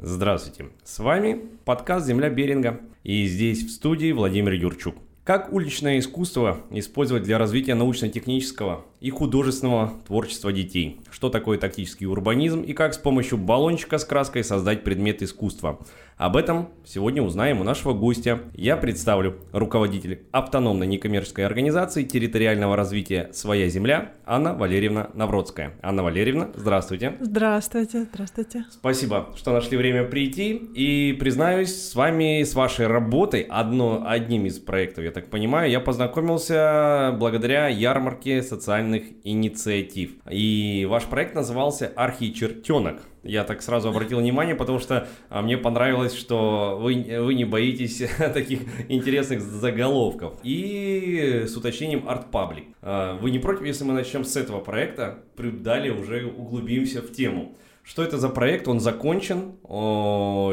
Здравствуйте, с вами подкаст «Земля Беринга» и здесь в студии Владимир Юрчук. Как уличное искусство использовать для развития научно-технического и художественного творчества детей? Что такое тактический урбанизм и как с помощью баллончика с краской создать предмет искусства? Об этом сегодня узнаем у нашего гостя. Я представлю руководитель автономной некоммерческой организации территориального развития «Своя земля» Анна Валерьевна Навродская. Анна Валерьевна, здравствуйте. Здравствуйте, здравствуйте. Спасибо, что нашли время прийти. И признаюсь, с вами, с вашей работой, одно, одним из проектов, я так понимаю, я познакомился благодаря ярмарке социальных инициатив. И ваш проект назывался «Архичертенок». Я так сразу обратил внимание, потому что а, мне понравилось, что вы, вы не боитесь таких интересных заголовков. И с уточнением Art Public. А, вы не против, если мы начнем с этого проекта, далее уже углубимся в тему. Что это за проект? Он закончен,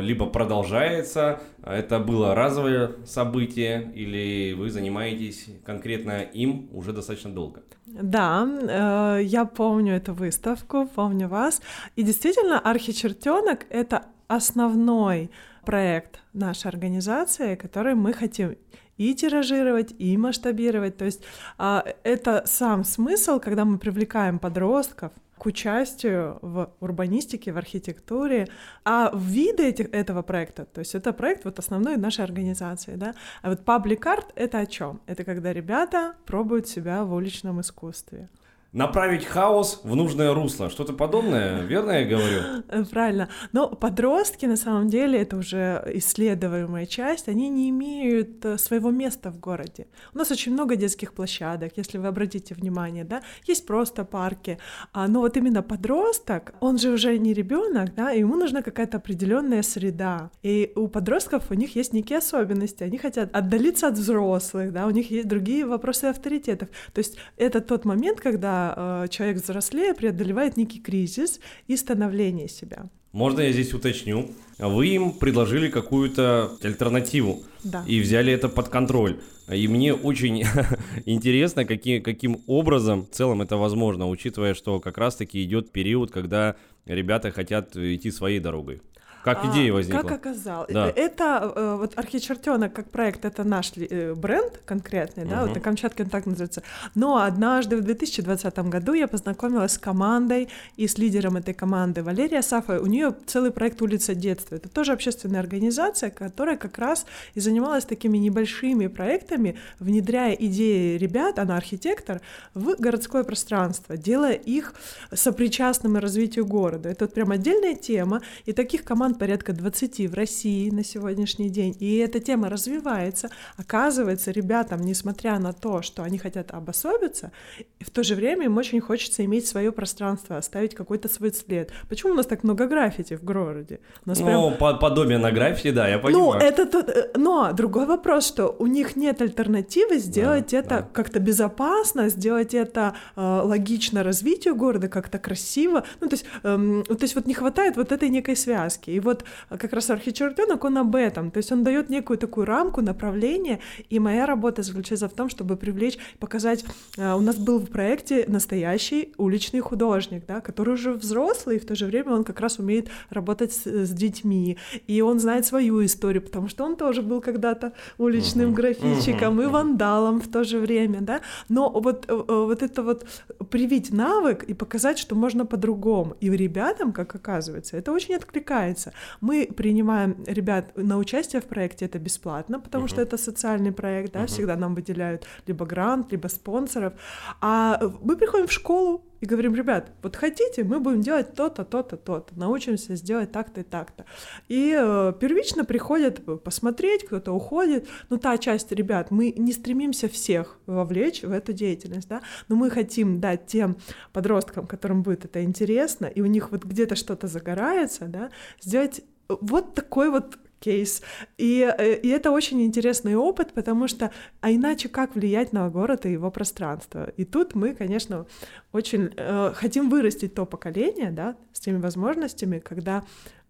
либо продолжается? Это было разовое событие, или вы занимаетесь конкретно им уже достаточно долго? Да, э, я помню эту выставку, помню вас. И действительно, архичертенок — это основной проект нашей организации, который мы хотим и тиражировать, и масштабировать. То есть а, это сам смысл, когда мы привлекаем подростков, участию в урбанистике, в архитектуре. А виды этих, этого проекта, то есть это проект вот основной нашей организации, да, а вот Public Art — это о чем? Это когда ребята пробуют себя в уличном искусстве направить хаос в нужное русло. Что-то подобное, верно я говорю? Правильно. Но подростки, на самом деле, это уже исследуемая часть, они не имеют э, своего места в городе. У нас очень много детских площадок, если вы обратите внимание, да, есть просто парки. А, но вот именно подросток, он же уже не ребенок, да, ему нужна какая-то определенная среда. И у подростков у них есть некие особенности, они хотят отдалиться от взрослых, да, у них есть другие вопросы авторитетов. То есть это тот момент, когда э, человек взрослее преодолевает некий кризис и становление себя. Можно я здесь уточню? Вы им предложили какую-то альтернативу да. и взяли это под контроль. И мне очень интересно, каким, каким образом в целом это возможно, учитывая, что как раз-таки идет период, когда ребята хотят идти своей дорогой. Как а, идея возникла? Как оказалось. Да. Это э, вот архичертенок как проект, это наш э, бренд конкретный, угу. да, вот на Камчатке он так называется. Но однажды в 2020 году я познакомилась с командой и с лидером этой команды Валерия Сафа. У нее целый проект «Улица детства». Это тоже общественная организация, которая как раз и занималась такими небольшими проектами, внедряя идеи ребят, она архитектор, в городское пространство, делая их сопричастными развитию города. Это вот прям отдельная тема, и таких команд порядка 20 в России на сегодняшний день, и эта тема развивается. Оказывается, ребятам, несмотря на то, что они хотят обособиться, в то же время им очень хочется иметь свое пространство, оставить какой-то свой след. Почему у нас так много граффити в городе? У нас ну, прям... подобие на граффити, да, я понимаю. Ну, это тот... Э, но другой вопрос, что у них нет альтернативы сделать да, это да. как-то безопасно, сделать это э, логично развитию города, как-то красиво. Ну, то есть, э, то есть вот не хватает вот этой некой связки. И вот э, как раз архичертенок, он об этом, то есть он дает некую такую рамку, направление, и моя работа заключается в том, чтобы привлечь, показать, э, у нас был в проекте настоящий уличный художник, да, который уже взрослый, и в то же время он как раз умеет работать с, с детьми, и он знает свою историю, потому что он тоже был когда-то уличным uh-huh. графичиком uh-huh. и вандалом в то же время, да, но вот, э, вот это вот привить навык и показать, что можно по-другому, и ребятам, как оказывается, это очень откликается. Мы принимаем ребят на участие в проекте, это бесплатно, потому uh-huh. что это социальный проект, да, uh-huh. всегда нам выделяют либо грант, либо спонсоров. А мы приходим в школу, и говорим, ребят, вот хотите, мы будем делать то-то, то-то, то-то, научимся сделать так-то и так-то. И э, первично приходят посмотреть, кто-то уходит, но та часть ребят, мы не стремимся всех вовлечь в эту деятельность, да, но мы хотим дать тем подросткам, которым будет это интересно, и у них вот где-то что-то загорается, да, сделать вот такой вот кейс. И, э, и это очень интересный опыт, потому что, а иначе как влиять на город и его пространство? И тут мы, конечно, очень э, хотим вырастить то поколение, да, с теми возможностями, когда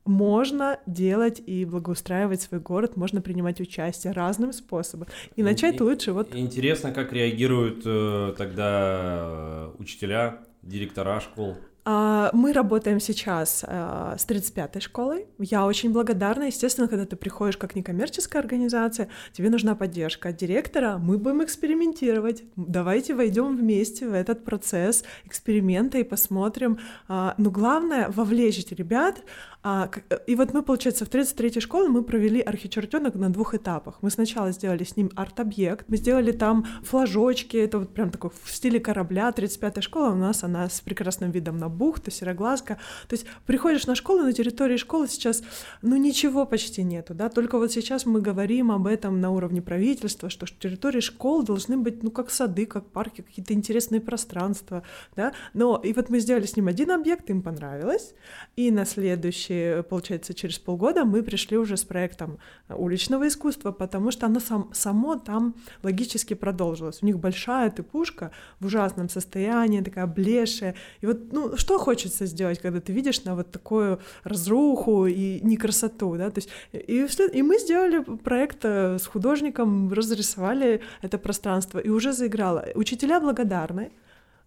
можно делать и благоустраивать свой город, можно принимать участие разным способом. И начать и, лучше вот... Интересно, как реагируют э, тогда э, учителя, директора школ. А, мы работаем сейчас а, с 35-й школой. Я очень благодарна. Естественно, когда ты приходишь как некоммерческая организация, тебе нужна поддержка от директора. Мы будем экспериментировать. Давайте войдем вместе в этот процесс эксперимента и посмотрим. А, но главное — вовлечь ребят, а, и вот мы, получается, в 33-й школе мы провели архичертенок на двух этапах. Мы сначала сделали с ним арт-объект, мы сделали там флажочки, это вот прям такой в стиле корабля. 35-я школа у нас, она с прекрасным видом на бухту, Сероглазка. То есть приходишь на школу, на территории школы сейчас, ну, ничего почти нету, да, только вот сейчас мы говорим об этом на уровне правительства, что территории школ должны быть, ну, как сады, как парки, какие-то интересные пространства, да, но и вот мы сделали с ним один объект, им понравилось, и на следующий следующий, получается, через полгода мы пришли уже с проектом уличного искусства, потому что оно сам, само там логически продолжилось. У них большая тыпушка в ужасном состоянии, такая блешая. И вот, ну, что хочется сделать, когда ты видишь на вот такую разруху и не красоту, да, то есть и, и мы сделали проект э, с художником, разрисовали это пространство, и уже заиграло. Учителя благодарны,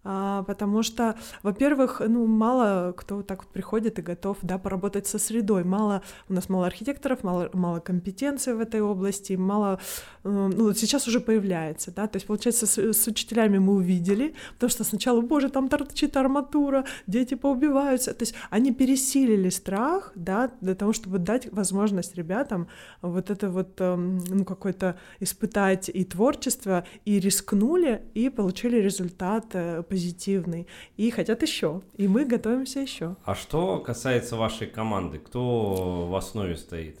потому что, во-первых, ну, мало кто так вот приходит и готов, да, поработать со средой, мало, у нас мало архитекторов, мало, мало компетенции в этой области, мало, ну, сейчас уже появляется, да, то есть, получается, с, с учителями мы увидели, потому что сначала, боже, там торчит арматура, дети поубиваются, то есть они пересилили страх, да, для того, чтобы дать возможность ребятам вот это вот, эм, ну, какое-то испытать и творчество, и рискнули, и получили результат э, позитивный, и хотят еще, и мы готовимся еще. А что касается вашей команды, кто в основе стоит?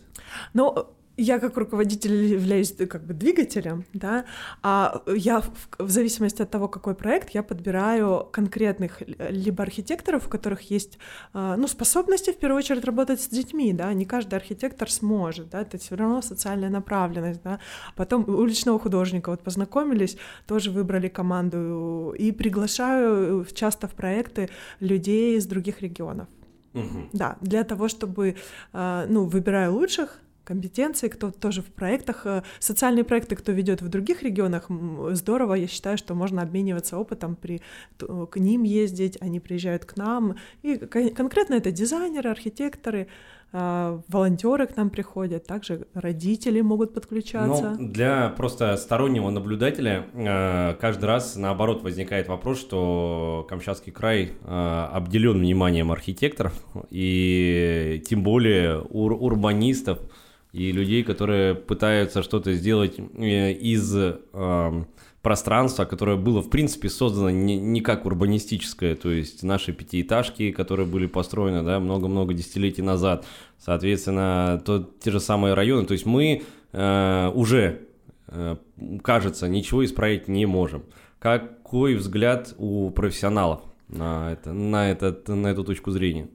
Ну, я как руководитель являюсь э, как бы двигателем, да, а я в, в зависимости от того, какой проект, я подбираю конкретных либо архитекторов, у которых есть, а, ну, способности в первую очередь работать с детьми, да, не каждый архитектор сможет, да, это все равно социальная направленность, да, потом уличного художника вот познакомились, тоже выбрали команду и приглашаю часто в проекты людей из других регионов. Угу. Да, для того, чтобы, а, ну, выбираю лучших, компетенции, кто тоже в проектах, э, социальные проекты, кто ведет в других регионах, здорово, я считаю, что можно обмениваться опытом, при, к ним ездить, они приезжают к нам, и конкретно это дизайнеры, архитекторы, а, волонтеры к нам приходят, также родители могут подключаться. Ну, для просто стороннего наблюдателя э, каждый раз наоборот возникает вопрос, что Камчатский край э, обделен вниманием архитекторов и тем более ур урбанистов, и людей, которые пытаются что-то сделать э, из э, пространства, которое было, в принципе, создано не, не как урбанистическое, то есть наши пятиэтажки, которые были построены, да, много-много десятилетий назад, соответственно, то, те же самые районы, то есть мы э, уже, э, кажется, ничего исправить не можем. Какой взгляд у профессионалов на, это, на, этот, на эту точку зрения?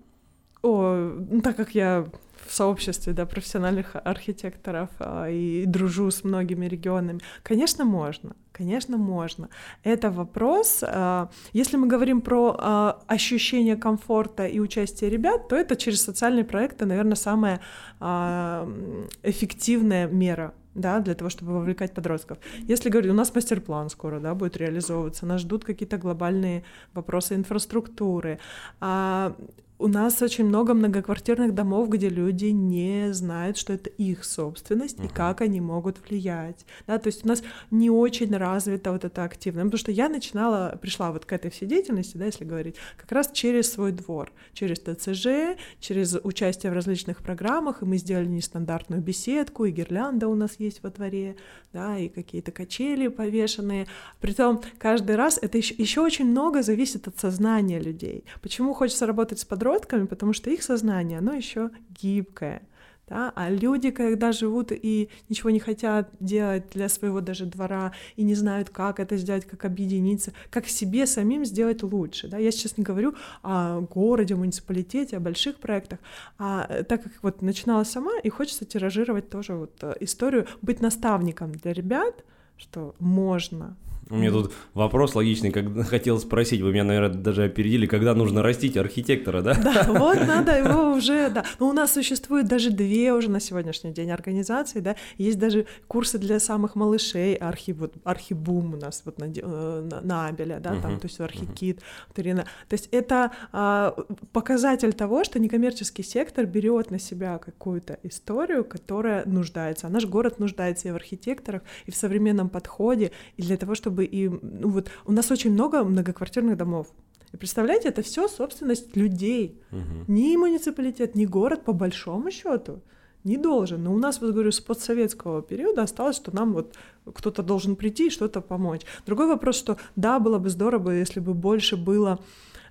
О, ну, так как я в сообществе да, профессиональных архитекторов а, и дружу с многими регионами. Конечно, можно. Конечно, можно. Это вопрос. А, если мы говорим про а, ощущение комфорта и участие ребят, то это через социальные проекты, наверное, самая а, эффективная мера да, для того, чтобы вовлекать подростков. Если говорить, у нас мастер-план скоро, да, будет реализовываться, нас ждут какие-то глобальные вопросы инфраструктуры, у нас очень много многоквартирных домов, где люди не знают, что это их собственность uh-huh. и как они могут влиять. Да, то есть у нас не очень развита вот эта активность. Потому что я начинала, пришла вот к этой всей деятельности, да, если говорить, как раз через свой двор, через ТЦЖ, через участие в различных программах, и мы сделали нестандартную беседку, и гирлянда у нас есть во дворе, да, и какие-то качели повешенные. Притом каждый раз это еще, еще очень много зависит от сознания людей. Почему хочется работать с подростками? Подростками, потому что их сознание, оно еще гибкое. Да? А люди, когда живут и ничего не хотят делать для своего даже двора, и не знают, как это сделать, как объединиться, как себе самим сделать лучше. Да? Я сейчас не говорю о городе, муниципалитете, о больших проектах, а так как вот начинала сама, и хочется тиражировать тоже вот историю, быть наставником для ребят, что можно, У меня тут вопрос логичный, как хотел спросить, вы меня, наверное, даже опередили, когда нужно растить архитектора, да? Да, вот надо его уже, да. Но у нас существует даже две уже на сегодняшний день организации, да, есть даже курсы для самых малышей, архи, вот, архибум у нас вот на, э, на, на Абеля, да, там, uh-huh. то есть архикит, uh-huh. То есть это а, показатель того, что некоммерческий сектор берет на себя какую-то историю, которая нуждается. А наш город нуждается и в архитекторах, и в современном подходе, и для того, чтобы чтобы и ну вот у нас очень много многоквартирных домов. И представляете, это все собственность людей. Угу. Ни муниципалитет, ни город по большому счету не должен. Но у нас, вот говорю, с постсоветского периода осталось, что нам вот кто-то должен прийти и что-то помочь. Другой вопрос, что да, было бы здорово, если бы больше было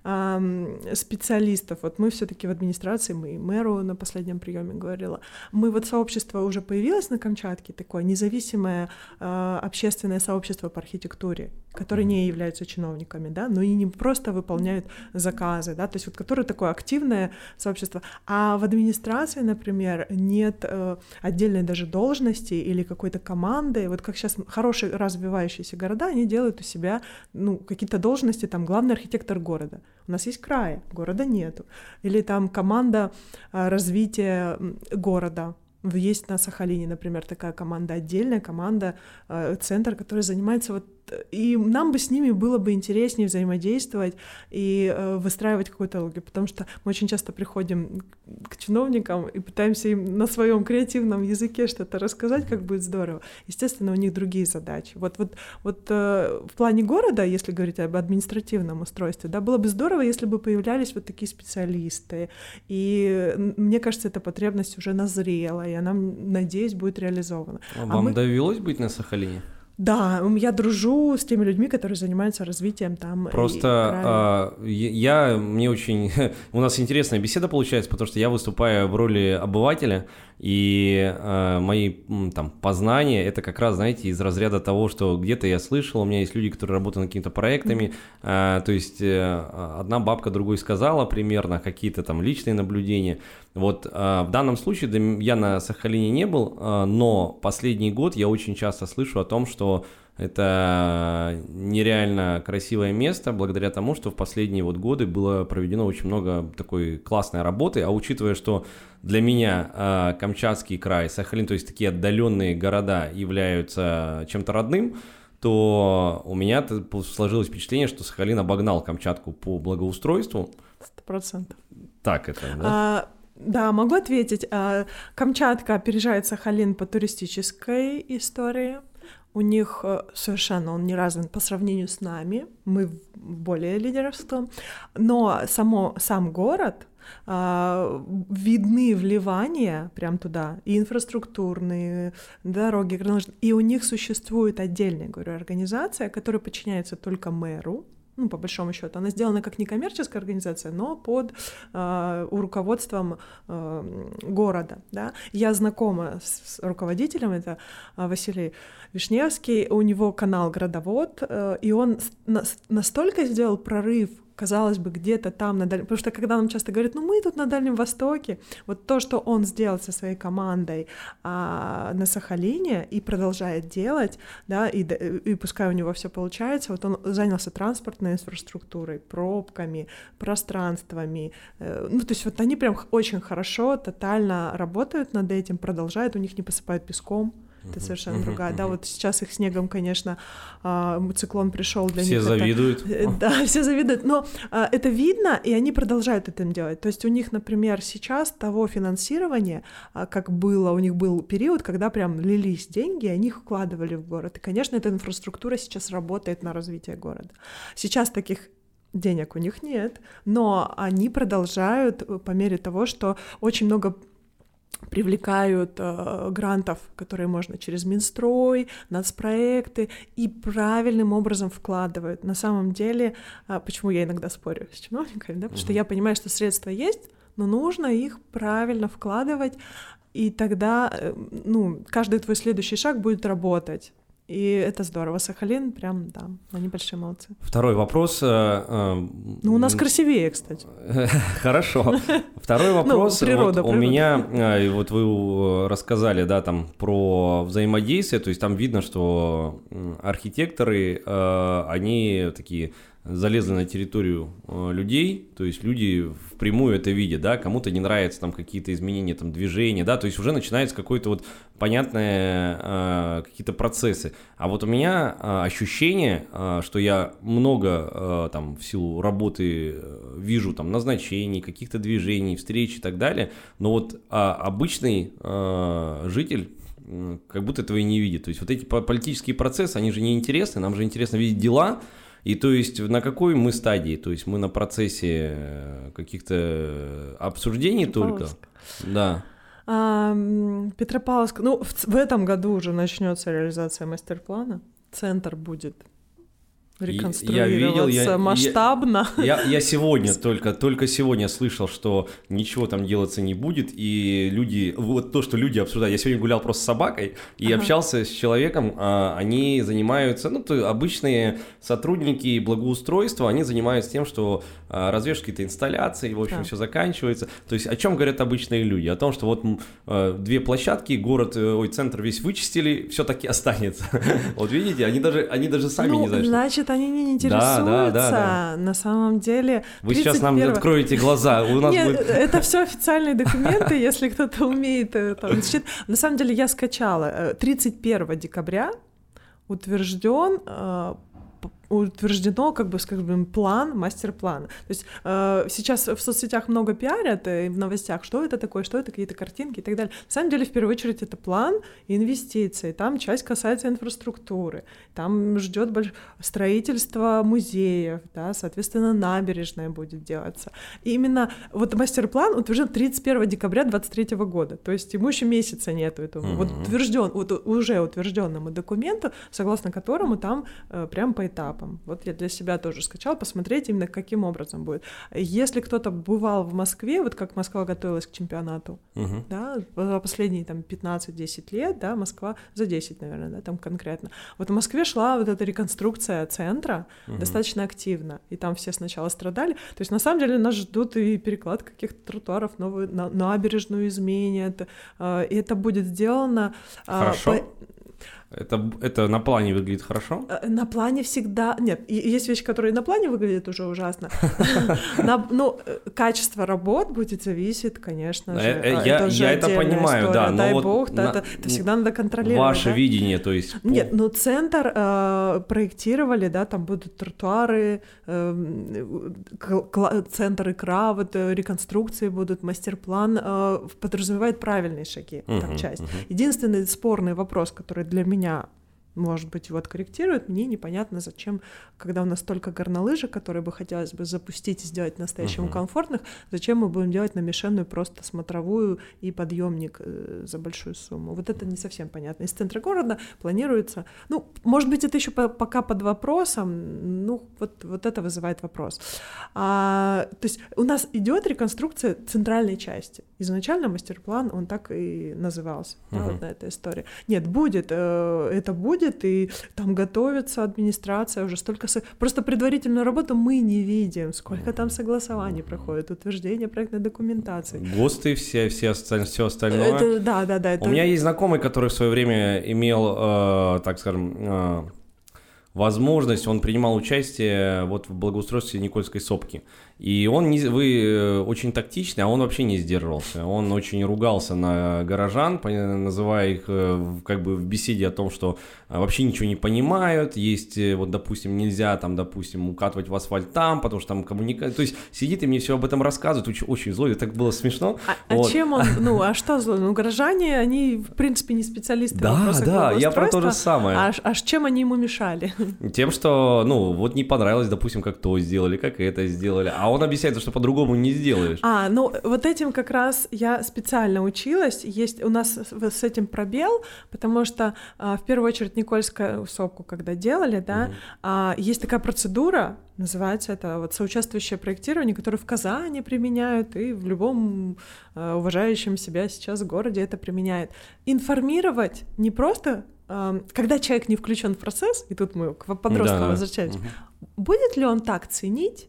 специалистов. Вот мы все-таки в администрации, мы и мэру на последнем приеме говорила, мы вот сообщество уже появилось на Камчатке, такое независимое э, общественное сообщество по архитектуре, которые не являются чиновниками, да, но и не просто выполняют заказы, да, то есть вот которое такое активное сообщество. А в администрации, например, нет э, отдельной даже должности или какой-то команды. Вот как сейчас хорошие развивающиеся города, они делают у себя ну, какие-то должности, там главный архитектор города. У нас есть край, города нету. Или там команда а, развития города. Есть на Сахалине, например, такая команда отдельная, команда, а, центр, который занимается вот и нам бы с ними было бы интереснее взаимодействовать и э, выстраивать какую-то логику, потому что мы очень часто приходим к чиновникам и пытаемся им на своем креативном языке что-то рассказать, как будет здорово. Естественно, у них другие задачи. Вот, вот, вот э, в плане города, если говорить об административном устройстве, да, было бы здорово, если бы появлялись вот такие специалисты. И мне кажется, эта потребность уже назрела, и она, надеюсь, будет реализована. А, а вам мы... довелось быть на Сахалине? Да, я дружу с теми людьми, которые занимаются развитием там. Просто э, я, мне очень... У нас интересная беседа получается, потому что я выступаю в роли обывателя, и э, мои там познания это как раз, знаете, из разряда того, что где-то я слышал, у меня есть люди, которые работают над какими-то проектами, э, то есть э, одна бабка другой сказала примерно какие-то там личные наблюдения. Вот э, в данном случае да, я на Сахалине не был, э, но последний год я очень часто слышу о том, что это нереально красивое место, благодаря тому, что в последние вот годы было проведено очень много такой классной работы, а учитывая, что для меня э, Камчатский край, Сахалин, то есть такие отдаленные города являются чем-то родным, то у меня сложилось впечатление, что Сахалин обогнал Камчатку по благоустройству. Сто процентов. Так это, да? А, да, могу ответить. А, Камчатка опережает Сахалин по туристической истории у них э, совершенно он не развит по сравнению с нами, мы более лидерском, но само, сам город, а, видны вливания прям туда, и инфраструктурные, дороги, и у них существует отдельная, говорю, организация, которая подчиняется только мэру, ну, по большому счету, она сделана как некоммерческая организация, но под э, руководством э, города. Да? Я знакома с, с руководителем, это э, Василий Вишневский, у него канал «Городовод», э, и он на, настолько сделал прорыв казалось бы, где-то там на Дальнем... Потому что когда нам часто говорят, ну мы тут на Дальнем Востоке, вот то, что он сделал со своей командой а, на Сахалине и продолжает делать, да, и, и пускай у него все получается, вот он занялся транспортной инфраструктурой, пробками, пространствами, э, ну то есть вот они прям очень хорошо, тотально работают над этим, продолжают, у них не посыпают песком, это совершенно uh-huh, другая. Uh-huh. Да, вот сейчас их снегом, конечно, а, циклон пришел для все них. Все завидуют. Это... Да, все завидуют. Но а, это видно, и они продолжают это делать. То есть у них, например, сейчас того финансирования, а, как было, у них был период, когда прям лились деньги, и они их вкладывали в город. И, конечно, эта инфраструктура сейчас работает на развитие города. Сейчас таких денег у них нет, но они продолжают э, по мере того, что очень много привлекают э, грантов, которые можно через Минстрой, нацпроекты, и правильным образом вкладывают. На самом деле, э, почему я иногда спорю с чиновниками, да, потому mm-hmm. что я понимаю, что средства есть, но нужно их правильно вкладывать, и тогда, э, ну, каждый твой следующий шаг будет работать. И это здорово. Сахалин прям, да, они большие молодцы. Второй вопрос. э, э, Ну, у нас красивее, кстати. Хорошо. Второй вопрос. Ну, природа, Вот У меня, э, и вот вы рассказали, да, там про взаимодействие, то есть там видно, что архитекторы, они такие залезли на территорию э, людей, то есть люди впрямую это видят, да, кому-то не нравятся там какие-то изменения, там движения, да, то есть уже начинается какое-то вот понятное э, какие-то процессы. А вот у меня э, ощущение, э, что я много э, там в силу работы э, вижу там назначений, каких-то движений, встреч и так далее, но вот а, обычный э, житель как будто этого и не видит. То есть вот эти по- политические процессы, они же не интересны, нам же интересно видеть дела, и то есть на какой мы стадии? То есть мы на процессе э, каких-то э, обсуждений только? Да. А, Петропавловск, ну, в, в этом году уже начнется реализация мастер-плана. Центр будет реконструироваться я- я- масштабно. Я, я сегодня только, только сегодня слышал, что ничего там делаться не будет, и люди, вот то, что люди обсуждают, я сегодня гулял просто с собакой и Ага. общался с человеком, а, они занимаются, ну, то обычные сотрудники благоустройства, они занимаются тем, что а, развешивают какие-то инсталляции, в общем, Да. все заканчивается. То есть о чем говорят обычные люди? О том, что вот э, две площадки, город, э, ой, центр весь вычистили, все таки останется. Вот видите, они даже, они даже сами ну, не знают, что значит, они не Да, интересуются. да, да, да. На самом деле... Вы сейчас нам 31 откроете глаза, у нас Нет, будет... это все официальные документы, если кто-то умеет э, там, счит- На самом деле я скачала. э, 31 декабря утвержден э, утверждено как бы, скажем, план, мастер-план. То есть э, сейчас в соцсетях много пиарят, э, и в новостях, что это такое, что это, какие-то картинки и так далее. На самом деле, в первую очередь, это план и инвестиции. Там часть касается инфраструктуры, там ждет больш... строительство музеев, да, соответственно, набережная будет делаться. И именно вот мастер-план утвержден 31 декабря 2023 года, то есть ему еще месяца нету этому. Вот Мгм. утвержден, вот уже утвержденному документу, согласно которому там э, прям по этапам. Вот я для себя тоже скачала, посмотреть именно каким образом будет. Если кто-то бывал в Москве, вот как Москва готовилась к чемпионату, Мгм. да, за последние там 15-10 лет, да, Москва за 10, наверное, да, там конкретно. Вот в Москве шла вот эта реконструкция центра Мгм. достаточно активно, и там все сначала страдали. То есть на самом деле нас ждут и переклад каких-то тротуаров, новую на- набережную изменят, э, и это будет сделано... э, Хорошо. по- Это, это на плане выглядит хорошо? Э, На плане всегда... Нет, есть вещи, которые на плане выглядят уже ужасно. На- Ну, э, качество работ будет зависеть, конечно же. Э, А, я- это понимаю, да, но Дай бог, это всегда надо контролировать. Ваше видение, то есть... Нет, ну центр проектировали, да, там будут тротуары, э, кла- центр икра, вот реконструкции будут, мастер-план подразумевает правильные шаги, там часть. Единственный спорный вопрос, который для меня меня может быть, его откорректируют. Мне непонятно, зачем, когда у нас только горнолыжи, которые бы хотелось бы запустить и сделать настоящему Мгм. комфортных, зачем мы будем делать намешанную просто смотровую и подъемник э, за большую сумму. Вот это не совсем понятно. Из центра города планируется, ну, может быть, это еще по- пока под вопросом, ну, вот, вот это вызывает вопрос. А, то есть у нас идет реконструкция центральной части. Изначально мастер-план, он так и назывался, да, Мгм. вот на этой истории. Нет, будет, э, это будет, и там готовится администрация уже столько... со- Просто предварительную работу мы не видим, сколько там согласований проходит, утверждение проектной документации. ГОСТы, все, все, осталь- все остальное. Это, да, да, да. Это... У меня есть знакомый, который в свое время имел, э, так скажем, э, возможность, он принимал участие вот в благоустройстве Никольской сопки. И он, не, вы э, очень тактичный, а он вообще не сдерживался. Он очень ругался на горожан, называя их э, как бы в беседе о том, что э, вообще ничего не понимают. Есть, э, вот, допустим, нельзя там, допустим, укатывать в асфальт там, потому что там коммуникация. То есть сидит и мне все об этом рассказывает, очень, очень злой, и так было смешно. А, а Вот. чем он, ну, а что зло? Ну, горожане, они, в принципе, не специалисты Да, да, я про то же самое. А, а чем они ему мешали? Тем, что, ну, вот не понравилось, допустим, как то сделали, как это сделали. А он объясняет, что по-другому не сделаешь. А, ну вот этим как раз я специально училась. Есть у нас с, этим пробел, потому что а, в первую очередь Никольскую сопку, когда делали, да, а, есть такая процедура, называется это вот соучаствующее проектирование, которое в Казани применяют и в любом а, уважающем себя сейчас городе это применяет. Информировать не просто когда человек не включен в процесс, и тут мы к подросткам да, возвращаемся, угу. будет ли он так ценить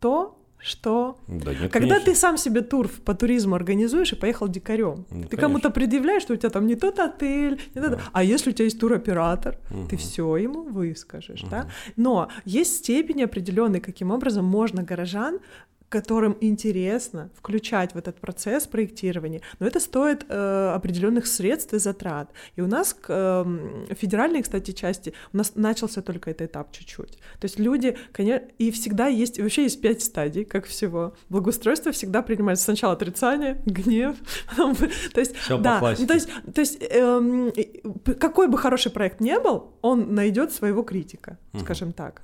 то, что да, нет, когда конечно. ты сам себе тур по туризму организуешь и поехал дикарем, ну, ты кому-то предъявляешь, что у тебя там не тот отель, не тот... Да. а если у тебя есть туроператор, угу. ты все ему выскажешь, угу. да. Но есть степень определенной, каким образом можно горожан которым интересно включать в этот процесс проектирования, но это стоит э, определенных средств и затрат. И у нас к э, федеральной, кстати, части у нас начался только этот этап чуть-чуть. То есть люди, конечно, и всегда есть, вообще есть пять стадий, как всего. Благоустройство всегда принимается сначала отрицание, гнев, то есть, Всё да, по то есть, то есть эм, какой бы хороший проект не был, он найдет своего критика, скажем так.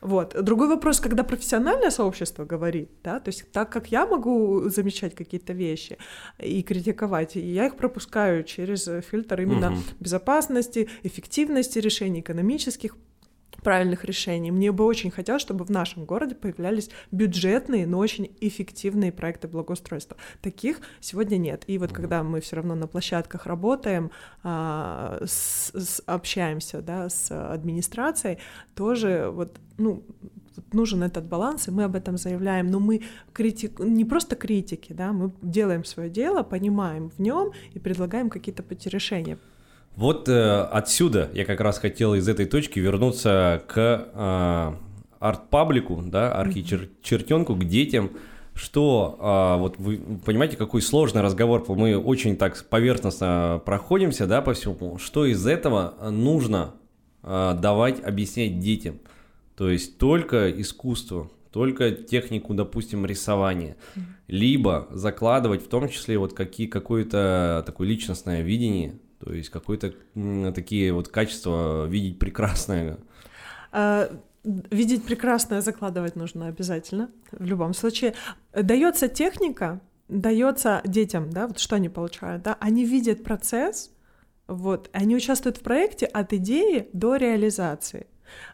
Вот. Другой вопрос, когда профессиональное сообщество говорит, да, то есть так как я могу замечать какие-то вещи и критиковать, я их пропускаю через фильтр именно угу. безопасности, эффективности решений, экономических правильных решений. Мне бы очень хотелось, чтобы в нашем городе появлялись бюджетные, но очень эффективные проекты благоустройства. Таких сегодня нет. И вот когда мы все равно на площадках работаем, а, с, с, общаемся да, с администрацией, тоже вот, ну, нужен этот баланс, и мы об этом заявляем. Но мы критик... не просто критики, да, мы делаем свое дело, понимаем в нем и предлагаем какие-то пути решения. Вот э, отсюда я как раз хотел из этой точки вернуться к э, арт-паблику, да, архичертенку, к детям, что а, вот вы понимаете, какой сложный разговор, мы очень так поверхностно проходимся, да, по всему, что из этого нужно а, давать объяснять детям, то есть только искусство, только технику, допустим, рисования, либо закладывать в том числе вот какие, какое-то такое личностное видение, то есть какое-то такие вот качества видеть прекрасное. А, видеть прекрасное закладывать нужно обязательно, в любом случае. Дается техника, дается детям, да, вот что они получают, да, они видят процесс, вот, они участвуют в проекте от идеи до реализации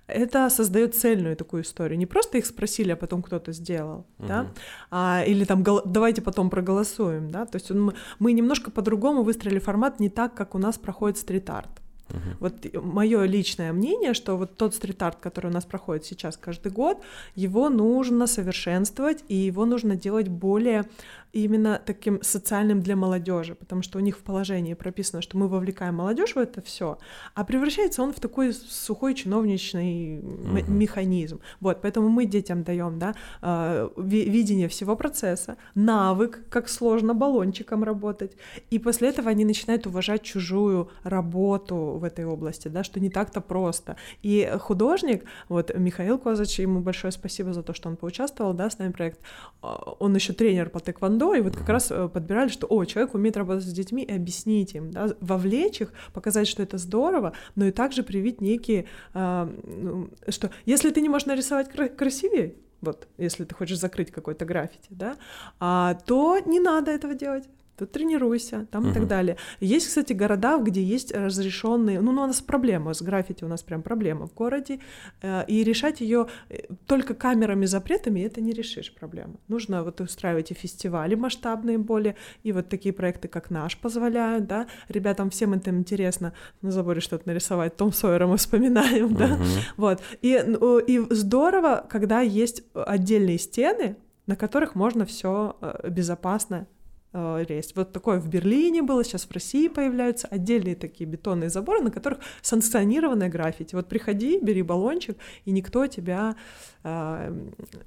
это создает цельную такую историю. Не просто их спросили, а потом кто-то сделал, uh-huh. да, а, или там давайте потом проголосуем, да, то есть он, мы немножко по-другому выстроили формат, не так, как у нас проходит стрит-арт. Uh-huh. Вот мое личное мнение, что вот тот стрит-арт, который у нас проходит сейчас каждый год, его нужно совершенствовать, и его нужно делать более именно таким социальным для молодежи, потому что у них в положении прописано, что мы вовлекаем молодежь в это все, а превращается он в такой сухой чиновничный uh-huh. механизм. Вот, поэтому мы детям даем, да, а, видение всего процесса, навык, как сложно баллончиком работать, и после этого они начинают уважать чужую работу в этой области, да, что не так-то просто. И художник, вот Михаил Козач, ему большое спасибо за то, что он поучаствовал, да, с нами проект, а, он еще тренер по тэквондо тэквондо, и вот как раз э, подбирали, что, о, человек умеет работать с детьми, и объяснить им, да, вовлечь их, показать, что это здорово, но и также привить некие, а, ну, что если ты не можешь нарисовать красивее, вот, если ты хочешь закрыть какой-то граффити, да, а, то не надо этого делать тут тренируйся, там uh-huh. и так далее. Есть, кстати, города, где есть разрешенные, ну, ну, у нас проблема с граффити, у нас прям проблема в городе, э, и решать ее э, только камерами, запретами это не решишь проблему. Нужно вот устраивать и фестивали масштабные более, и вот такие проекты, как наш, позволяют, да, ребятам всем это интересно на заборе что-то нарисовать, Том Сойера мы вспоминаем, uh-huh. да, вот, и, ну, и здорово, когда есть отдельные стены, на которых можно все э, безопасно есть. Вот такое в Берлине было, сейчас в России появляются отдельные такие бетонные заборы, на которых санкционированное граффити. Вот приходи, бери баллончик, и никто тебя э,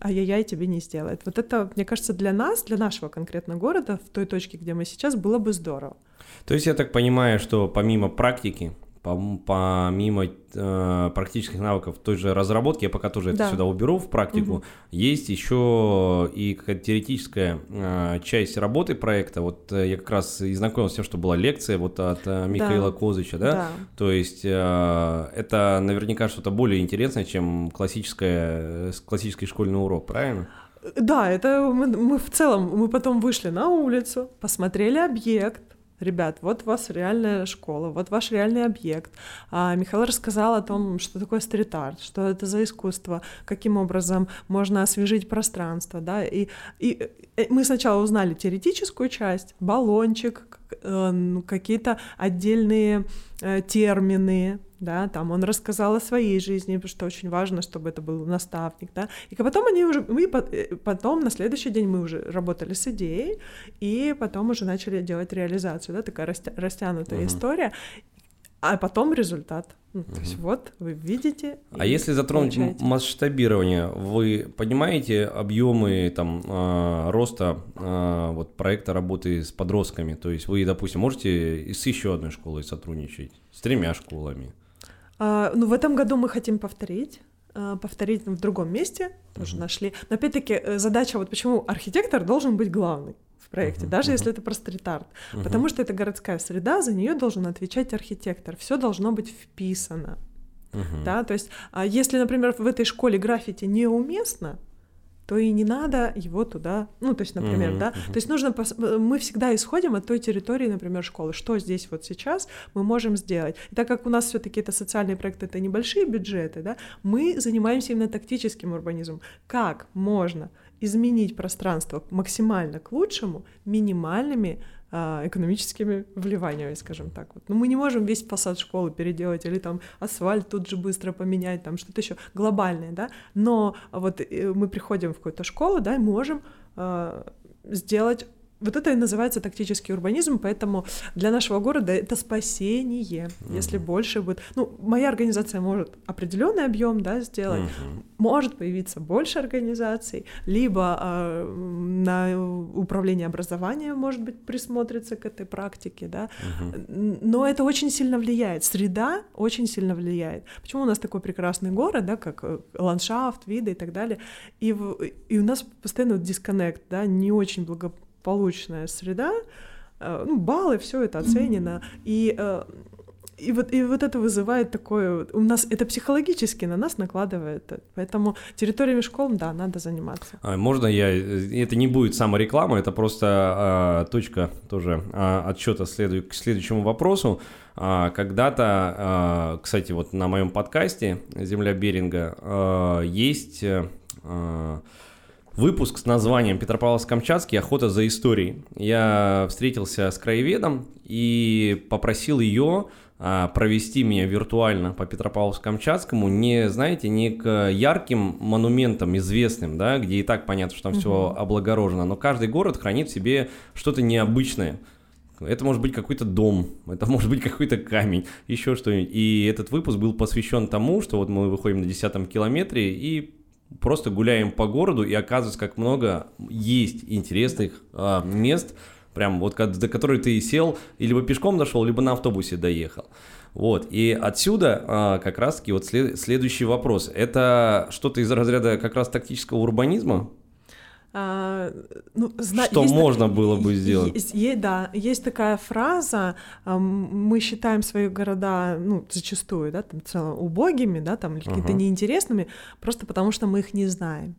ай-яй-яй тебе не сделает. Вот это, мне кажется, для нас, для нашего конкретно города, в той точке, где мы сейчас, было бы здорово. То есть я так понимаю, что помимо практики, помимо э, практических навыков той же разработки, я пока тоже да. это сюда уберу в практику, угу. есть еще и какая-то теоретическая э, часть работы проекта. Вот э, я как раз и знакомился с тем, что была лекция вот от э, Михаила да. Козыча, да? да? То есть э, это наверняка что-то более интересное, чем классическое, классический школьный урок, правильно? Да, это мы, мы в целом, мы потом вышли на улицу, посмотрели объект, ребят, вот у вас реальная школа, вот ваш реальный объект. А Михаил рассказал о том, что такое стрит-арт, что это за искусство, каким образом можно освежить пространство, да, и, и э, мы сначала узнали теоретическую часть, баллончик, э, какие-то отдельные э, термины, да, там он рассказал о своей жизни, потому что очень важно, чтобы это был наставник, да, и потом они уже, мы э, потом на следующий день мы уже работали с идеей, и потом уже начали делать реализацию, да, такая растя- растянутая uh-huh. история, а потом результат. Ну, то есть вот вы видите. А если затронуть получаете. масштабирование, вы понимаете объемы там э, роста э, вот проекта работы с подростками? То есть вы, допустим, можете с еще одной школой сотрудничать, с тремя школами? А, ну, в этом году мы хотим повторить а, повторить в другом месте, тоже uh-huh. нашли. Но опять-таки э, задача, вот почему архитектор должен быть главный в проекте, uh-huh. даже uh-huh. если это про стрит-арт. Uh-huh. Потому что это городская среда, за нее должен отвечать архитектор. Все должно быть вписано. Uh-huh. Да, то есть, а если, например, в этой школе граффити неуместно, то и не надо его туда, ну, то есть, например, uh-huh, да, то есть нужно, пос... мы всегда исходим от той территории, например, школы, что здесь вот сейчас мы можем сделать. И так как у нас все таки это социальные проекты, это небольшие бюджеты, да, мы занимаемся именно тактическим урбанизмом. Как можно изменить пространство максимально к лучшему минимальными экономическими вливаниями, скажем так. Вот. Но мы не можем весь фасад школы переделать или там асфальт тут же быстро поменять, там что-то еще глобальное, да. Но вот э, мы приходим в какую-то школу, да, и можем э, сделать вот это и называется тактический урбанизм, поэтому для нашего города это спасение, mm-hmm. если больше будет. Ну, моя организация может определенный объем, да, сделать, mm-hmm. может появиться больше организаций, либо э, на управление образованием, может быть, присмотрится к этой практике, да. Mm-hmm. Но это очень сильно влияет. Среда очень сильно влияет. Почему у нас такой прекрасный город, да, как э, ландшафт, виды и так далее, и, в, и у нас постоянно вот дисконнект, да, не очень благополучный благополучная среда, э, ну, баллы, все это оценено. И э, и вот, и вот это вызывает такое... У нас это психологически на нас накладывает. Поэтому территориями школ, да, надо заниматься. А, можно я... Это не будет самореклама, это просто а, точка тоже а, отсчета следу... к следующему вопросу. А, когда-то, а, кстати, вот на моем подкасте «Земля Беринга» а, есть... А, выпуск с названием «Петропавловск-Камчатский. Охота за историей». Я встретился с краеведом и попросил ее а, провести меня виртуально по Петропавловску-Камчатскому, не, знаете, не к ярким монументам известным, да, где и так понятно, что там угу. все облагорожено, но каждый город хранит в себе что-то необычное. Это может быть какой-то дом, это может быть какой-то камень, еще что-нибудь. И этот выпуск был посвящен тому, что вот мы выходим на десятом километре и просто гуляем по городу, и оказывается, как много есть интересных а, мест, прям вот до которой ты сел, и либо пешком дошел, либо на автобусе доехал. Вот, и отсюда а, как раз-таки вот след, следующий вопрос. Это что-то из разряда как раз тактического урбанизма? А, ну, зна- что есть можно было бы сделать? Есть, есть, да, есть такая фраза, мы считаем свои города, ну, зачастую, да, там, целом убогими, да, там, какими-то uh-huh. неинтересными, просто потому что мы их не знаем.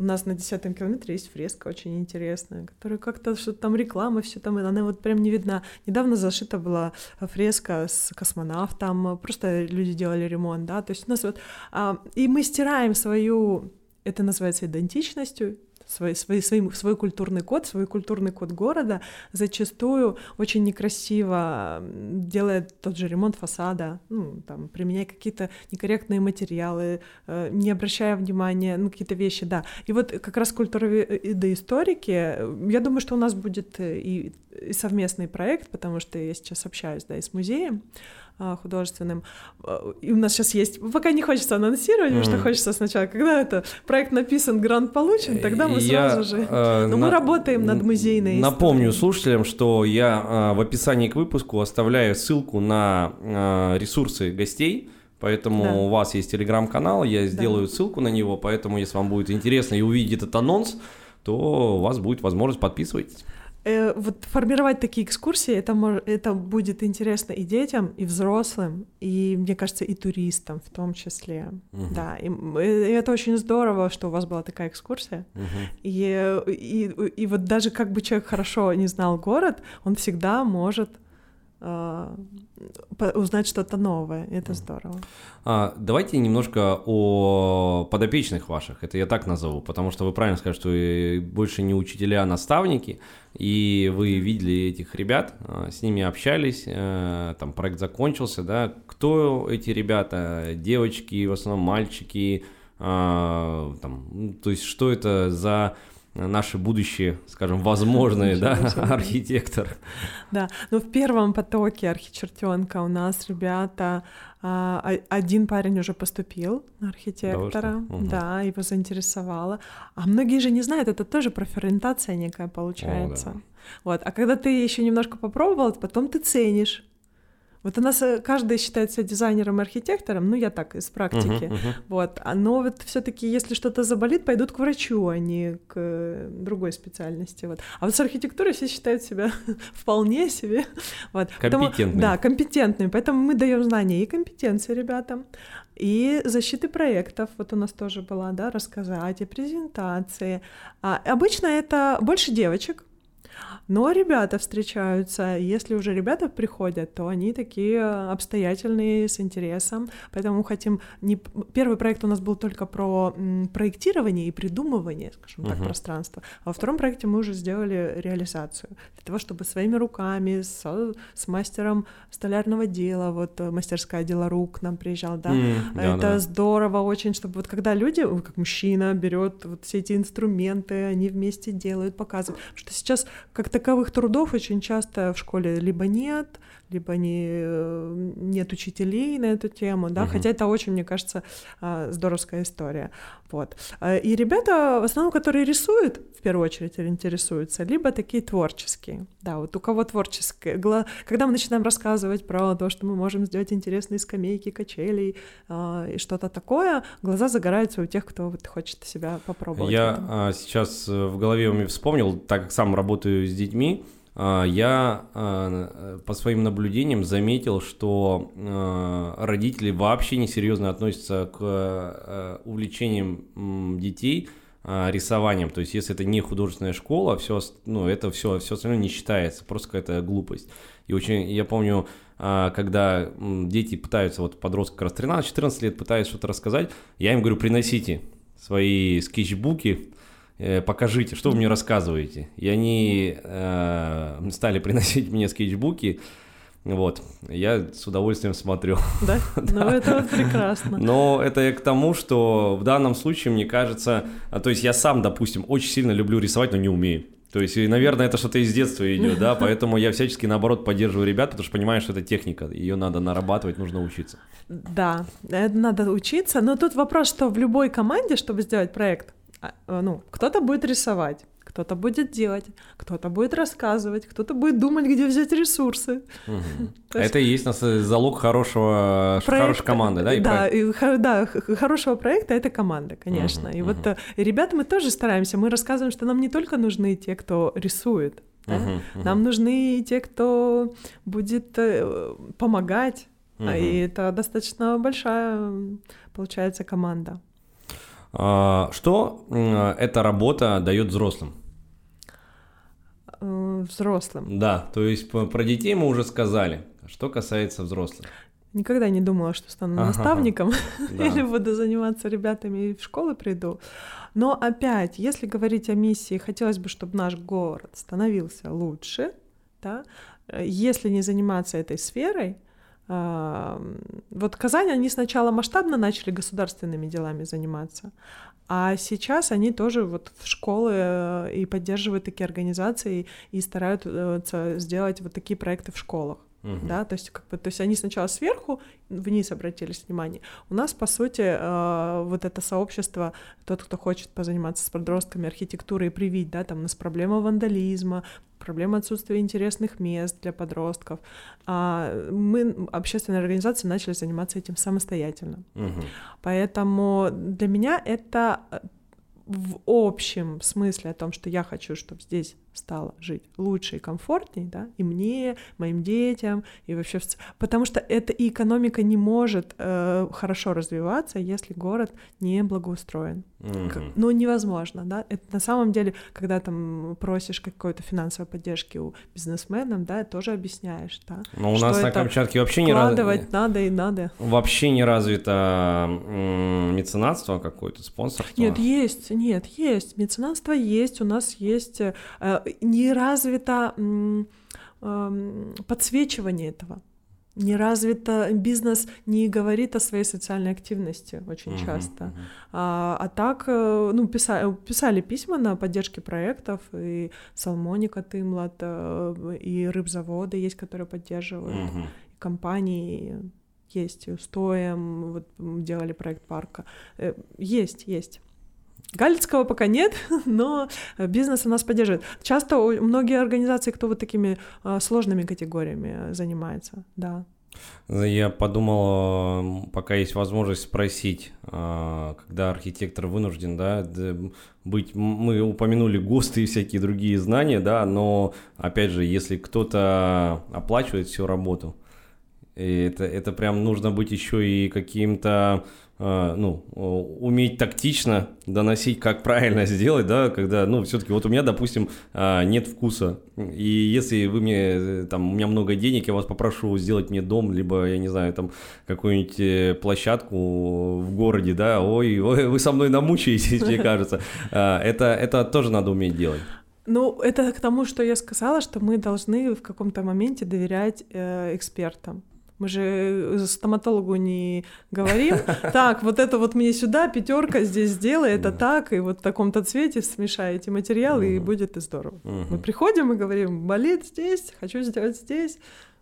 У нас на десятом километре есть фреска очень интересная, которая как-то что-то там реклама, все там, она вот прям не видна. Недавно зашита была фреска с космонавтом, просто люди делали ремонт, да, то есть у нас вот... А, и мы стираем свою это называется идентичностью, свой, свой, свой, свой культурный код, свой культурный код города, зачастую очень некрасиво делает тот же ремонт фасада, ну, там, применяя какие-то некорректные материалы, э, не обращая внимания на какие-то вещи, да. И вот как раз культуроведоисторики, э, я думаю, что у нас будет и, и совместный проект, потому что я сейчас общаюсь, да, и с музеем, художественным. А, и у нас сейчас есть... Пока не хочется анонсировать, mm. потому что хочется сначала, когда это проект написан, грант получен, тогда мы я, сразу же... Э, Но на... мы работаем над музейной Напомню историей. слушателям, что я э, в описании к выпуску оставляю ссылку на э, ресурсы гостей, Поэтому да. у вас есть телеграм-канал, я сделаю да. ссылку на него, поэтому если вам будет интересно и увидеть этот анонс, то у вас будет возможность подписывайтесь. Э, вот формировать такие экскурсии, это, это будет интересно и детям, и взрослым, и, мне кажется, и туристам в том числе. Угу. Да, и, и это очень здорово, что у вас была такая экскурсия. Угу. И, и, и вот даже как бы человек хорошо не знал город, он всегда может а, узнать что-то новое. Это здорово. А, давайте немножко о подопечных ваших. Это я так назову, потому что вы правильно сказали, что вы больше не учителя, а наставники, и вы видели этих ребят, а, с ними общались, э, там проект закончился, да. Кто эти ребята? Девочки, в основном мальчики, а, там, то есть что это за наши будущие, скажем, возможные, да, архитектор. Да, ну в первом потоке архичертенка у нас ребята, а, один парень уже поступил на архитектора, да, угу. да, его заинтересовало, а многие же не знают, это тоже профориентация некая получается. О, да. Вот, а когда ты еще немножко попробовал, потом ты ценишь вот у нас э, каждый считает себя дизайнером и архитектором, ну я так из практики, uh-huh, uh-huh. вот. А, но вот все-таки, если что-то заболит, пойдут к врачу, а не к э, другой специальности. Вот. А вот с архитектурой все считают себя вполне себе. Вот. Компетентными. да, компетентными. Поэтому мы даем знания и компетенции ребятам, и защиты проектов. Вот у нас тоже была, да, рассказать, и презентации. А обычно это больше девочек, но ребята встречаются, если уже ребята приходят, то они такие обстоятельные, с интересом, поэтому хотим... Не... Первый проект у нас был только про проектирование и придумывание, скажем так, пространства, а во втором проекте мы уже сделали реализацию для того, чтобы своими руками, с, с мастером столярного дела, вот э, мастерская дела рук нам приезжал, да, mm, это да, здорово очень, чтобы вот когда люди, как мужчина берет вот все эти инструменты, они вместе делают, показывают, что сейчас как таковых трудов очень часто в школе либо нет, либо не, э, нет учителей на эту тему, да, угу. хотя это очень, мне кажется, а, здоровская история, вот. А, и ребята, в основном, которые рисуют, в первую очередь интересуются, либо такие творческие, да, вот у кого творческое, когда мы начинаем рассказывать про то, что мы можем сделать интересные скамейки, качелей а, и что-то такое, глаза загораются у тех, кто вот хочет себя попробовать. Я сейчас э, в голове у меня вспомнил, так как сам работаю с детьми, я а, по своим наблюдениям заметил, что а, родители вообще несерьезно относятся к увлечениям детей рисованием. То есть, если это не художественная школа, все, ну, это все, все остальное не считается, просто какая-то глупость. И очень, я помню, когда дети пытаются, вот подросток как раз 13-14 лет пытаются что-то рассказать, я им говорю, приносите свои скетчбуки, покажите, что вы мне рассказываете. И они э, стали приносить мне скетчбуки. Вот, я с удовольствием смотрю. Да? Ну, это вот прекрасно. Но это я к тому, что в данном случае, мне кажется, а, то есть я сам, допустим, очень сильно люблю рисовать, но не умею. То есть, наверное, это что-то из детства идет, да, поэтому я всячески, наоборот, поддерживаю ребят, потому что понимаю, что это техника, ее надо нарабатывать, нужно учиться. Да, это надо учиться, но тут вопрос, что в любой команде, чтобы сделать проект, э, ну, кто-то будет рисовать, кто-то будет делать, кто-то будет рассказывать, кто-то будет думать, где взять ресурсы. Угу. Это и есть нас залог хорошего, проект, хорошей команды, да? И да, и, да, хорошего проекта это команда, конечно. Угу, и угу. вот э, и ребята мы тоже стараемся, мы рассказываем, что нам не только нужны те, кто рисует, да? угу, угу. нам нужны и те, кто будет э, помогать, угу. и это достаточно большая получается команда. А, что эта работа дает взрослым? Э, взрослым. Да, то есть про детей мы уже сказали. Что касается взрослых? Никогда не думала, что стану ага, наставником да. или буду заниматься ребятами и в школы приду. Но опять, если говорить о миссии, хотелось бы, чтобы наш город становился лучше, да? Э, если не заниматься этой сферой, вот Казань, они сначала масштабно начали государственными делами заниматься, а сейчас они тоже вот в школы э, и поддерживают такие организации и стараются сделать вот такие проекты в школах. Угу. Да, то есть, как бы, то есть они сначала сверху вниз обратились внимание. У нас, по сути, э, вот это сообщество, тот, кто хочет позаниматься с подростками архитектурой и привить, да, там у нас проблема вандализма, проблема отсутствия интересных мест для подростков. А мы, общественные организации, начали заниматься этим самостоятельно. Угу. Поэтому для меня это в общем смысле о том, что я хочу, чтобы здесь стало жить лучше и комфортнее, да, и мне, моим детям, и вообще, потому что эта и экономика не может э, хорошо развиваться, если город не благоустроен. Mm-hmm. Ну, невозможно, да, это на самом деле, когда там просишь какой-то финансовой поддержки у бизнесменов, да, тоже объясняешь, да. Но у нас на Камчатке вообще не развито. надо и надо. Вообще не развито меценатство какое-то, спонсорство. Нет, есть, нет, есть, меценатство есть, у нас есть э, не развито подсвечивание этого. Не развито бизнес не говорит о своей социальной активности очень uh-huh, часто. А, а так, э, ну, писали, писали письма на поддержке проектов, и Салмоника Тымлат, э, и рыбзаводы есть, которые поддерживают, uh-huh. и компании есть, и Устоем, вот делали проект парка. Э, есть, есть. Галицкого пока нет, но бизнес у нас поддерживает. Часто многие организации, кто вот такими а, сложными категориями занимается, да. Я подумал, пока есть возможность спросить, а, когда архитектор вынужден, да, быть, мы упомянули ГОСТы и всякие другие знания, да, но, опять же, если кто-то оплачивает всю работу, это, это прям нужно быть еще и каким-то ну, уметь тактично доносить, как правильно сделать, да, когда, ну, все-таки вот у меня, допустим, а, нет вкуса, и если вы мне, там, у меня много денег, я вас попрошу сделать мне дом, либо, я не знаю, там, какую-нибудь э, площадку в городе, да, ой, ой вы со мной намучаетесь, мне кажется, это, это тоже надо уметь делать. Ну, это к тому, что я сказала, что мы должны в каком-то моменте доверять э, экспертам. Мы же э, стоматологу не говорим, так, вот это вот мне сюда, пятерка здесь сделай, это так, и вот в таком-то цвете смешаете материалы, и будет и здорово. Мы приходим и говорим, болит здесь, хочу сделать здесь,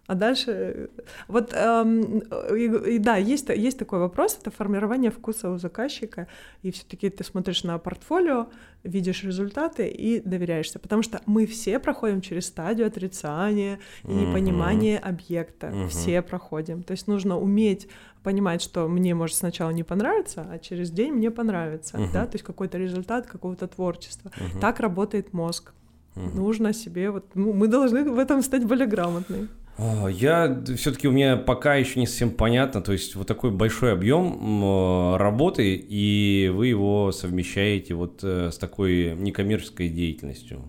а дальше, вот, эм, и, и, да, есть, есть такой вопрос, это формирование вкуса у заказчика, и все-таки ты смотришь на портфолио, видишь результаты и доверяешься, потому что мы все проходим через стадию отрицания и непонимания uh-huh. объекта, uh-huh. все проходим, то есть нужно уметь понимать, что мне может сначала не понравиться, а через день мне понравится, uh-huh. да, то есть какой-то результат какого-то творчества. Uh-huh. Так работает мозг. Uh-huh. Нужно себе вот, ну, мы должны в этом стать более грамотными. Я все-таки у меня пока еще не совсем понятно, то есть вот такой большой объем работы, и вы его совмещаете вот э, с такой некоммерческой деятельностью.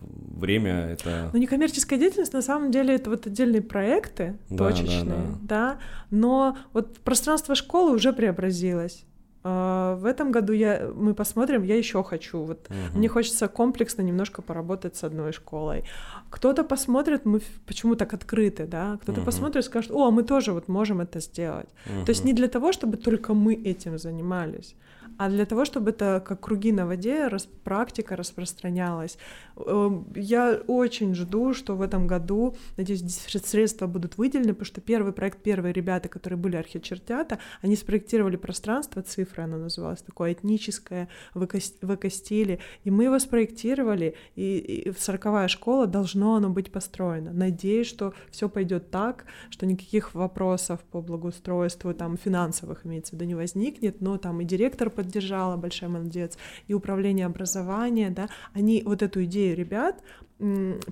Время это... Ну, некоммерческая деятельность, на самом деле, это вот отдельные проекты да, точечные, да, да. да, но вот пространство школы уже преобразилось. А, в этом году я, мы посмотрим, я еще хочу. Вот угу. мне хочется комплексно немножко поработать с одной школой. Кто-то посмотрит, мы почему так открыты, да? Кто-то угу. посмотрит и скажет, о, мы тоже вот можем это сделать. Угу. То есть не для того, чтобы только мы этим занимались, а для того, чтобы это как круги на воде, рас, практика распространялась. Эм, я очень жду, что в этом году, надеюсь, средства будут выделены, потому что первый проект, первые ребята, которые были архичертята, они спроектировали пространство, цифра оно называлось, такое этническое, в эко-стиле, и мы его спроектировали, и, и сороковая школа должно оно быть построено. Надеюсь, что все пойдет так, что никаких вопросов по благоустройству, там, финансовых, имеется в виду, не возникнет, но там и директор под поддержала, большой молодец, и управление образования, да, они вот эту идею ребят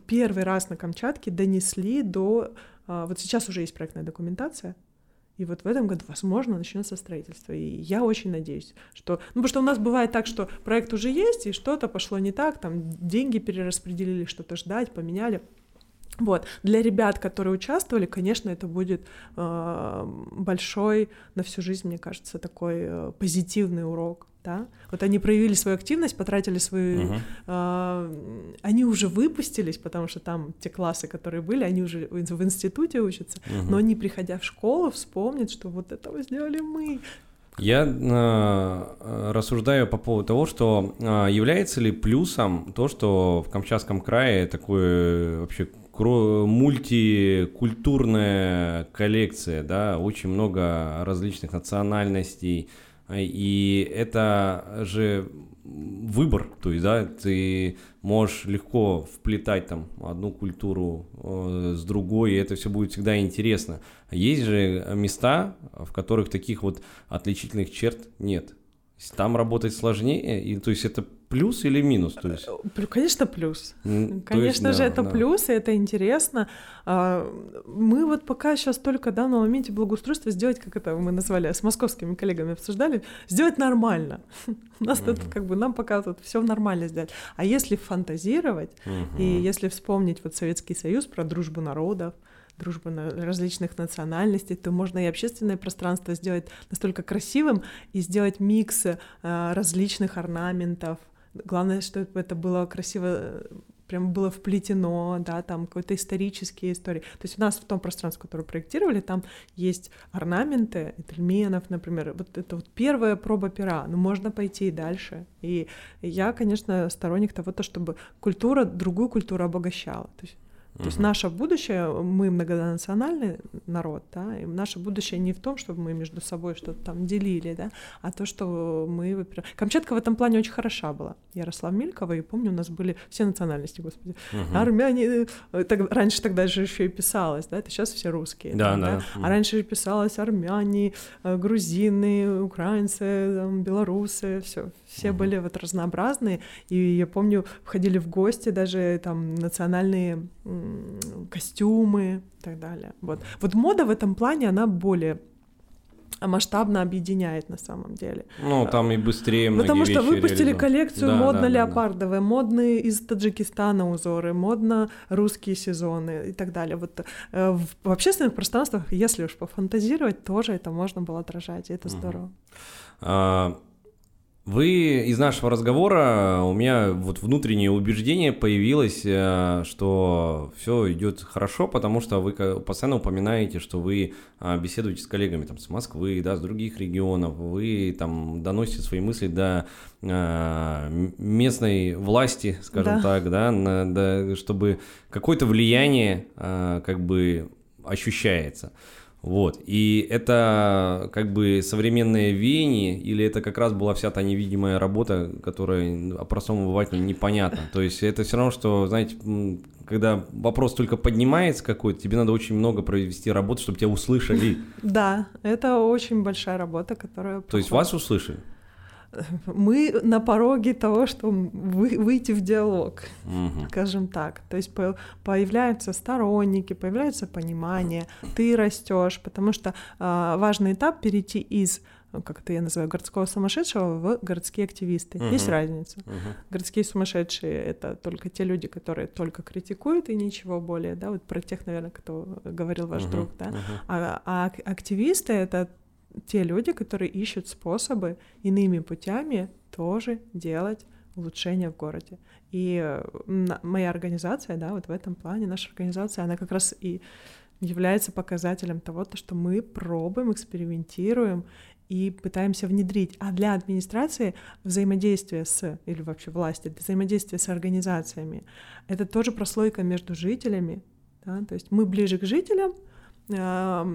первый раз на Камчатке донесли до... А, вот сейчас уже есть проектная документация, и вот в этом году, возможно, начнется строительство. И я очень надеюсь, что... Ну, потому что у нас бывает так, что проект уже есть, и что-то пошло не так, там деньги перераспределили, что-то ждать, поменяли. Вот. Для ребят, которые участвовали, конечно, это будет э, большой на всю жизнь, мне кажется, такой э, позитивный урок. Да? Вот они проявили свою активность, потратили свою... Uh-huh. Э, они уже выпустились, потому что там те классы, которые были, они уже в институте учатся, uh-huh. но они, приходя в школу, вспомнят, что вот этого сделали мы. Я э, рассуждаю по поводу того, что э, является ли плюсом то, что в Камчатском крае такое вообще мультикультурная коллекция, да, очень много различных национальностей, и это же выбор, то есть, да, ты можешь легко вплетать там одну культуру э, с другой, и это все будет всегда интересно. Есть же места, в которых таких вот отличительных черт нет. Там работать сложнее, и то есть это плюс или минус? То есть... Э, конечно, плюс. Mm, Конечно есть, же, да, это да. плюс, и это интересно. А, мы вот пока сейчас только да, на моменте благоустройства сделать, как это мы назвали, с московскими коллегами обсуждали, сделать нормально. У нас тут как бы нам пока тут все нормально сделать. А если фантазировать, и если вспомнить вот Советский Союз про дружбу народов, дружбу на различных национальностей, то можно и общественное пространство сделать настолько красивым и сделать микс э, различных орнаментов, Главное, чтобы это было красиво прям было вплетено, да, там какой-то исторические истории. То есть у нас в том пространстве, которое проектировали, там есть орнаменты Этельменов, например. Вот это вот первая проба пера, но можно пойти и дальше. И я, конечно, сторонник того, то, чтобы культура другую культуру обогащала. То есть то есть наше будущее, мы многонациональный народ, да, и наше будущее не в том, чтобы мы между собой что-то там делили, да, а то, что мы... Камчатка в этом плане очень хороша была. Ярослав Милькова, и помню, у нас были все национальности, господи. Угу. Армяне... Э, так, раньше тогда же еще и писалось, да, это сейчас все русские. Да, там, да. да. А раньше же писалось армяне, э, грузины, украинцы, там, белорусы, все, все угу. были вот разнообразные, и я помню, входили в гости даже там национальные костюмы и так далее. Вот. вот мода в этом плане, она более масштабно объединяет на самом деле. Ну, там и быстрее многие Потому что выпустили коллекцию да, модно-леопардовые, да, да. модные из Таджикистана узоры, модно русские сезоны и так далее. Вот э, в, в общественных пространствах, если уж пофантазировать, тоже это можно было отражать, и это здорово. Угу. А, вы из нашего разговора у меня вот внутреннее убеждение появилось, э, что все идет хорошо, потому что вы постоянно упоминаете, что вы а, беседуете с коллегами там, с Москвы, да, с других регионов, вы там доносите свои мысли до а, местной власти, скажем да. так, да, на, да, чтобы какое-то влияние как бы ощущается. Вот. И это как бы современное веяние, или это как раз была вся та невидимая работа, которая простому обывателю непонятна. То есть это все равно, что, знаете, когда вопрос только поднимается какой-то, тебе надо очень много провести работы, чтобы тебя услышали. Да, это очень большая работа, которая... То есть вас услышали? Мы на пороге того, что вы, выйти в диалог, угу. скажем так. То есть по, появляются сторонники, появляется понимание, ты растешь, потому что э, важный этап перейти из как это я называю, городского сумасшедшего в городские активисты. Uh-huh. Есть разница. Uh-huh. Городские сумасшедшие — это только те люди, которые только критикуют и ничего более, да, вот про тех, наверное, кто говорил ваш uh-huh. друг, да. Uh-huh. А, а активисты — это те люди, которые ищут способы иными путями тоже делать улучшения в городе. И э, моя организация, да, вот в этом плане, наша организация, она как раз и является показателем того, то, что мы пробуем, экспериментируем и пытаемся внедрить. А для администрации взаимодействие с, или вообще власти, взаимодействие с организациями, это тоже прослойка между жителями. Да? То есть мы ближе к жителям, а,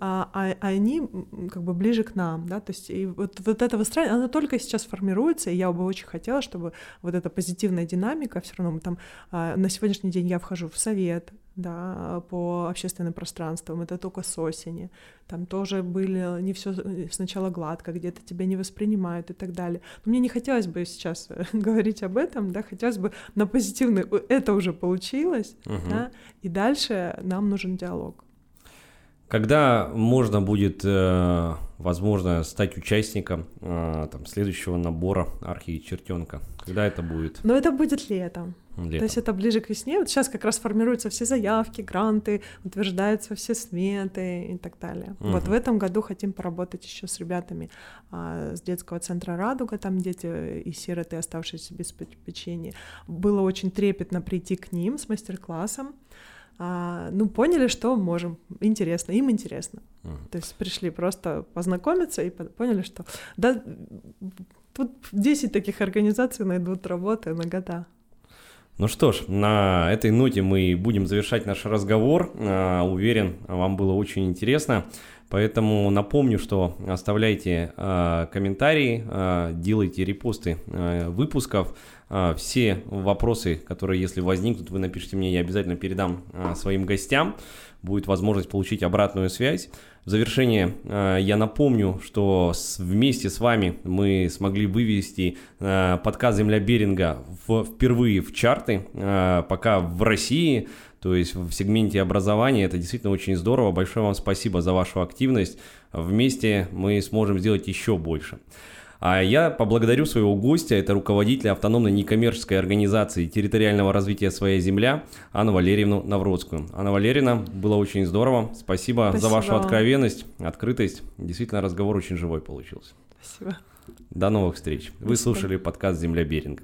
а, а они как бы ближе к нам, да, то есть и вот, вот это выстраивание, оно только сейчас формируется, и я бы очень хотела, чтобы вот эта позитивная динамика, все равно мы там, а, на сегодняшний день я вхожу в совет, да, по общественным пространствам, это только с осени, там тоже были не все сначала гладко, где-то тебя не воспринимают и так далее. Но мне не хотелось бы сейчас говорить об этом, да, хотелось бы на позитивный, это уже получилось, угу. да, и дальше нам нужен диалог. Когда можно будет, э, возможно, стать участником э, там, следующего набора архи чертенка? Когда это будет? Ну, это будет летом. летом. То есть это ближе к весне. Вот сейчас как раз формируются все заявки, гранты, утверждаются все сметы и так далее. Угу. Вот в этом году хотим поработать еще с ребятами а, с детского центра «Радуга», там дети и сироты, оставшиеся без печенья. Было очень трепетно прийти к ним с мастер-классом а, ну, поняли, что можем. Интересно, им интересно. Uh-huh. То есть пришли просто познакомиться и поняли, что да, тут 10 таких организаций найдут работы на года. Ну что ж, на этой ноте мы будем завершать наш разговор. А, уверен, вам было очень интересно. Поэтому напомню, что оставляйте э, комментарии, делайте репосты выпусков. Э, все вопросы, которые, если возникнут, вы напишите мне, я обязательно передам э, своим гостям. Будет возможность получить обратную связь. В завершение э, я напомню, что вместе с вами мы смогли вывести подкаст «Земля Беринга» впервые в чарты, пока в России – то есть в сегменте образования это действительно очень здорово. Большое вам спасибо за вашу активность. Вместе мы сможем сделать еще больше. А я поблагодарю своего гостя, это руководитель автономной некоммерческой организации территориального развития «Своя земля» Анну Валерьевну Навродскую. Анна Валерьевна, было очень здорово. Спасибо, Спасибо. за вашу откровенность, открытость. Действительно, разговор очень живой получился. Спасибо. До новых встреч. Вы слушали подкаст «Земля Беринг».